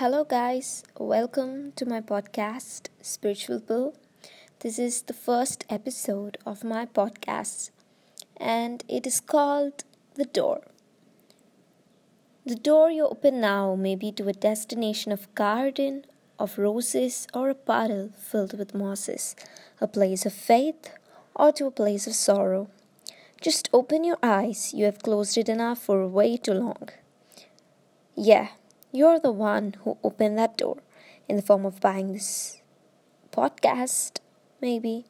Hello, guys. Welcome to my podcast, Spiritual Pill. This is the first episode of my podcast, and it is called The Door. The door you open now may be to a destination of garden, of roses, or a puddle filled with mosses, a place of faith, or to a place of sorrow. Just open your eyes, you have closed it enough for way too long. Yeah, you're the one who opened that door in the form of buying this podcast, maybe.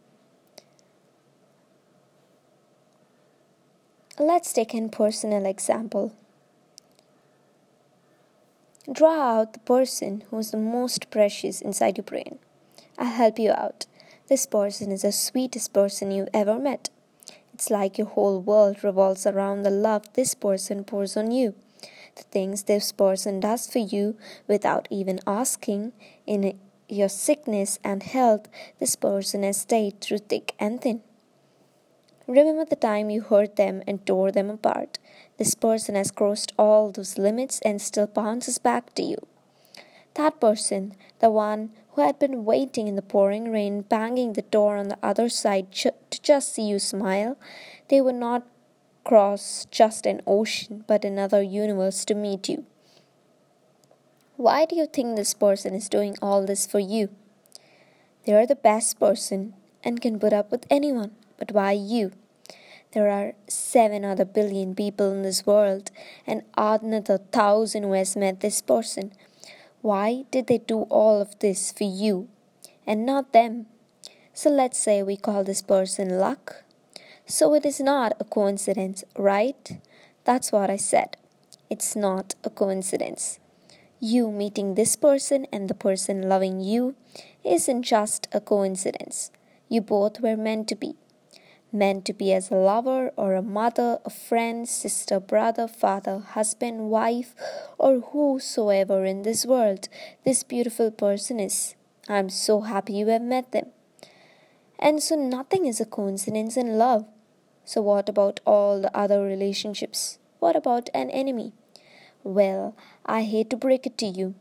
Let's take an personal example. Draw out the person who is the most precious inside your brain. I'll help you out. This person is the sweetest person you've ever met. It's like your whole world revolves around the love this person pours on you the things this person does for you without even asking. In your sickness and health, this person has stayed through thick and thin. Remember the time you hurt them and tore them apart. This person has crossed all those limits and still bounces back to you. That person, the one who had been waiting in the pouring rain, banging the door on the other side to just see you smile, they were not cross just an ocean but another universe to meet you. Why do you think this person is doing all this for you? They are the best person and can put up with anyone, but why you? There are seven other billion people in this world and another thousand who has met this person. Why did they do all of this for you and not them? So let's say we call this person luck so it is not a coincidence, right? That's what I said. It's not a coincidence. You meeting this person and the person loving you isn't just a coincidence. You both were meant to be. Meant to be as a lover or a mother, a friend, sister, brother, father, husband, wife, or whosoever in this world this beautiful person is. I'm so happy you have met them. And so nothing is a coincidence in love. So, what about all the other relationships? What about an enemy? Well, I hate to break it to you.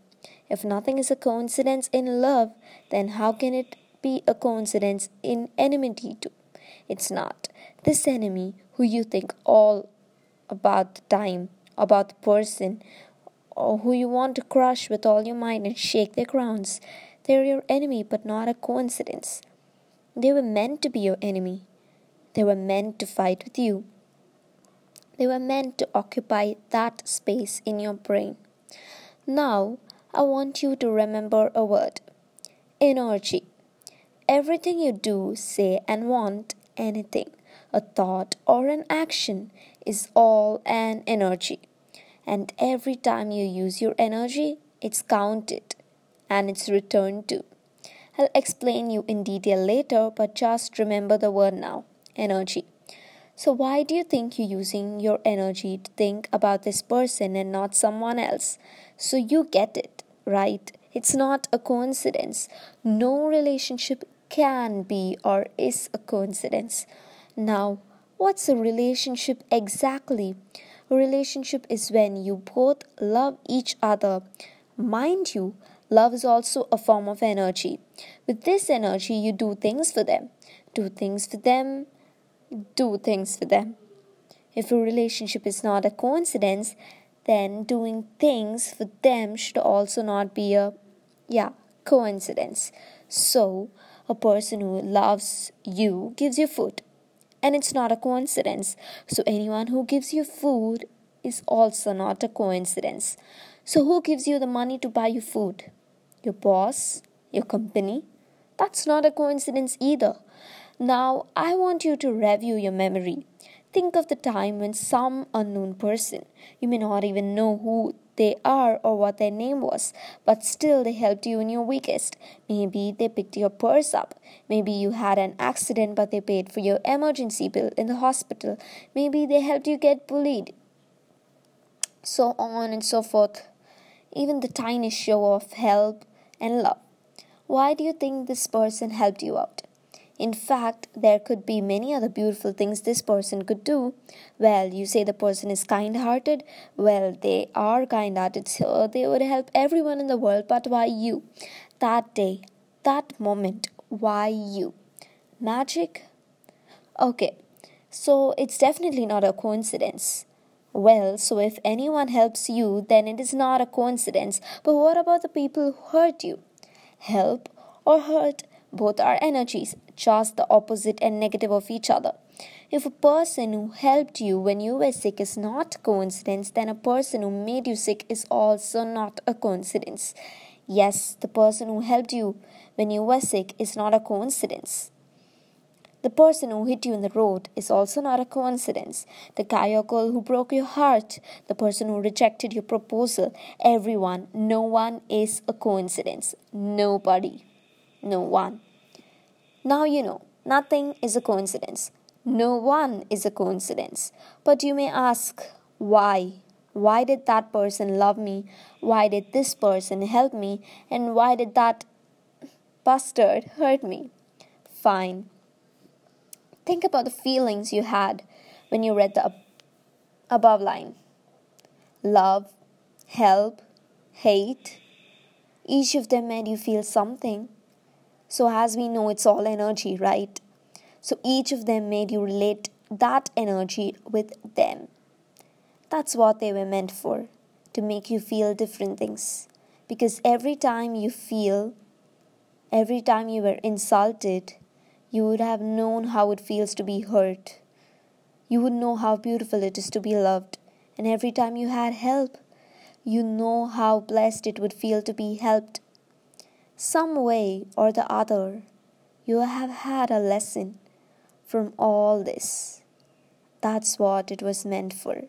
If nothing is a coincidence in love, then how can it be a coincidence in enmity too? It's not. This enemy who you think all about the time, about the person, or who you want to crush with all your might and shake their crowns, they're your enemy but not a coincidence. They were meant to be your enemy. They were meant to fight with you. They were meant to occupy that space in your brain. Now, I want you to remember a word energy. Everything you do, say, and want, anything, a thought or an action, is all an energy. And every time you use your energy, it's counted and it's returned to. I'll explain you in detail later, but just remember the word now energy. So, why do you think you're using your energy to think about this person and not someone else? So, you get it, right? It's not a coincidence. No relationship can be or is a coincidence. Now, what's a relationship exactly? A relationship is when you both love each other. Mind you, love is also a form of energy. With this energy, you do things for them. Do things for them do things for them. If a relationship is not a coincidence, then doing things for them should also not be a yeah, coincidence. So, a person who loves you gives you food, and it's not a coincidence. So, anyone who gives you food is also not a coincidence. So, who gives you the money to buy you food? Your boss? Your company? That's not a coincidence either. Now, I want you to review your memory. Think of the time when some unknown person, you may not even know who they are or what their name was, but still they helped you in your weakest. Maybe they picked your purse up. Maybe you had an accident but they paid for your emergency bill in the hospital. Maybe they helped you get bullied. So on and so forth. Even the tiniest show of help and love. Why do you think this person helped you out? In fact, there could be many other beautiful things this person could do. Well, you say the person is kind hearted. Well, they are kind hearted, so they would help everyone in the world, but why you? That day, that moment, why you? Magic? Okay, so it's definitely not a coincidence. Well, so if anyone helps you, then it is not a coincidence. But what about the people who hurt you? Help or hurt, both are energies, just the opposite and negative of each other. If a person who helped you when you were sick is not coincidence, then a person who made you sick is also not a coincidence. Yes, the person who helped you when you were sick is not a coincidence. The person who hit you in the road is also not a coincidence. The guy or girl who broke your heart, the person who rejected your proposal, everyone, no one is a coincidence. Nobody. No one. Now you know, nothing is a coincidence. No one is a coincidence. But you may ask, why? Why did that person love me? Why did this person help me? And why did that bastard hurt me? Fine. Think about the feelings you had when you read the ab- above line love, help, hate. Each of them made you feel something. So, as we know, it's all energy, right? So, each of them made you relate that energy with them. That's what they were meant for to make you feel different things. Because every time you feel, every time you were insulted, you would have known how it feels to be hurt. You would know how beautiful it is to be loved. And every time you had help, you know how blessed it would feel to be helped. Some way or the other, you have had a lesson from all this. That's what it was meant for.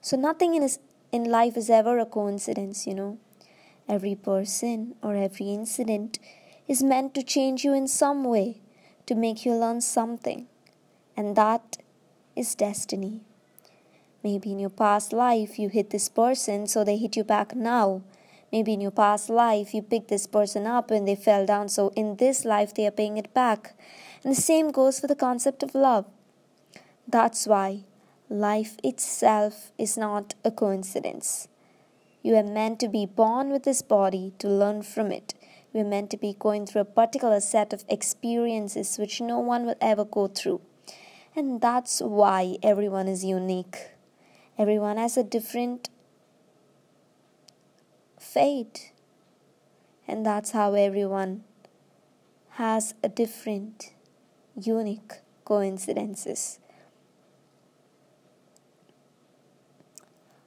So, nothing in, in life is ever a coincidence, you know. Every person or every incident is meant to change you in some way, to make you learn something. And that is destiny. Maybe in your past life you hit this person, so they hit you back now. Maybe in your past life you picked this person up and they fell down, so in this life they are paying it back. And the same goes for the concept of love. That's why life itself is not a coincidence. You are meant to be born with this body to learn from it You are meant to be going through a particular set of experiences which no one will ever go through. And that's why everyone is unique. Everyone has a different fate. And that's how everyone has a different, unique coincidences.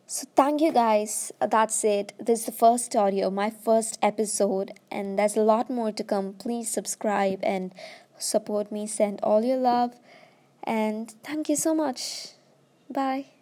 So, thank you guys. That's it. This is the first audio, my first episode, and there's a lot more to come. Please subscribe and support me. Send all your love, and thank you so much. Bye.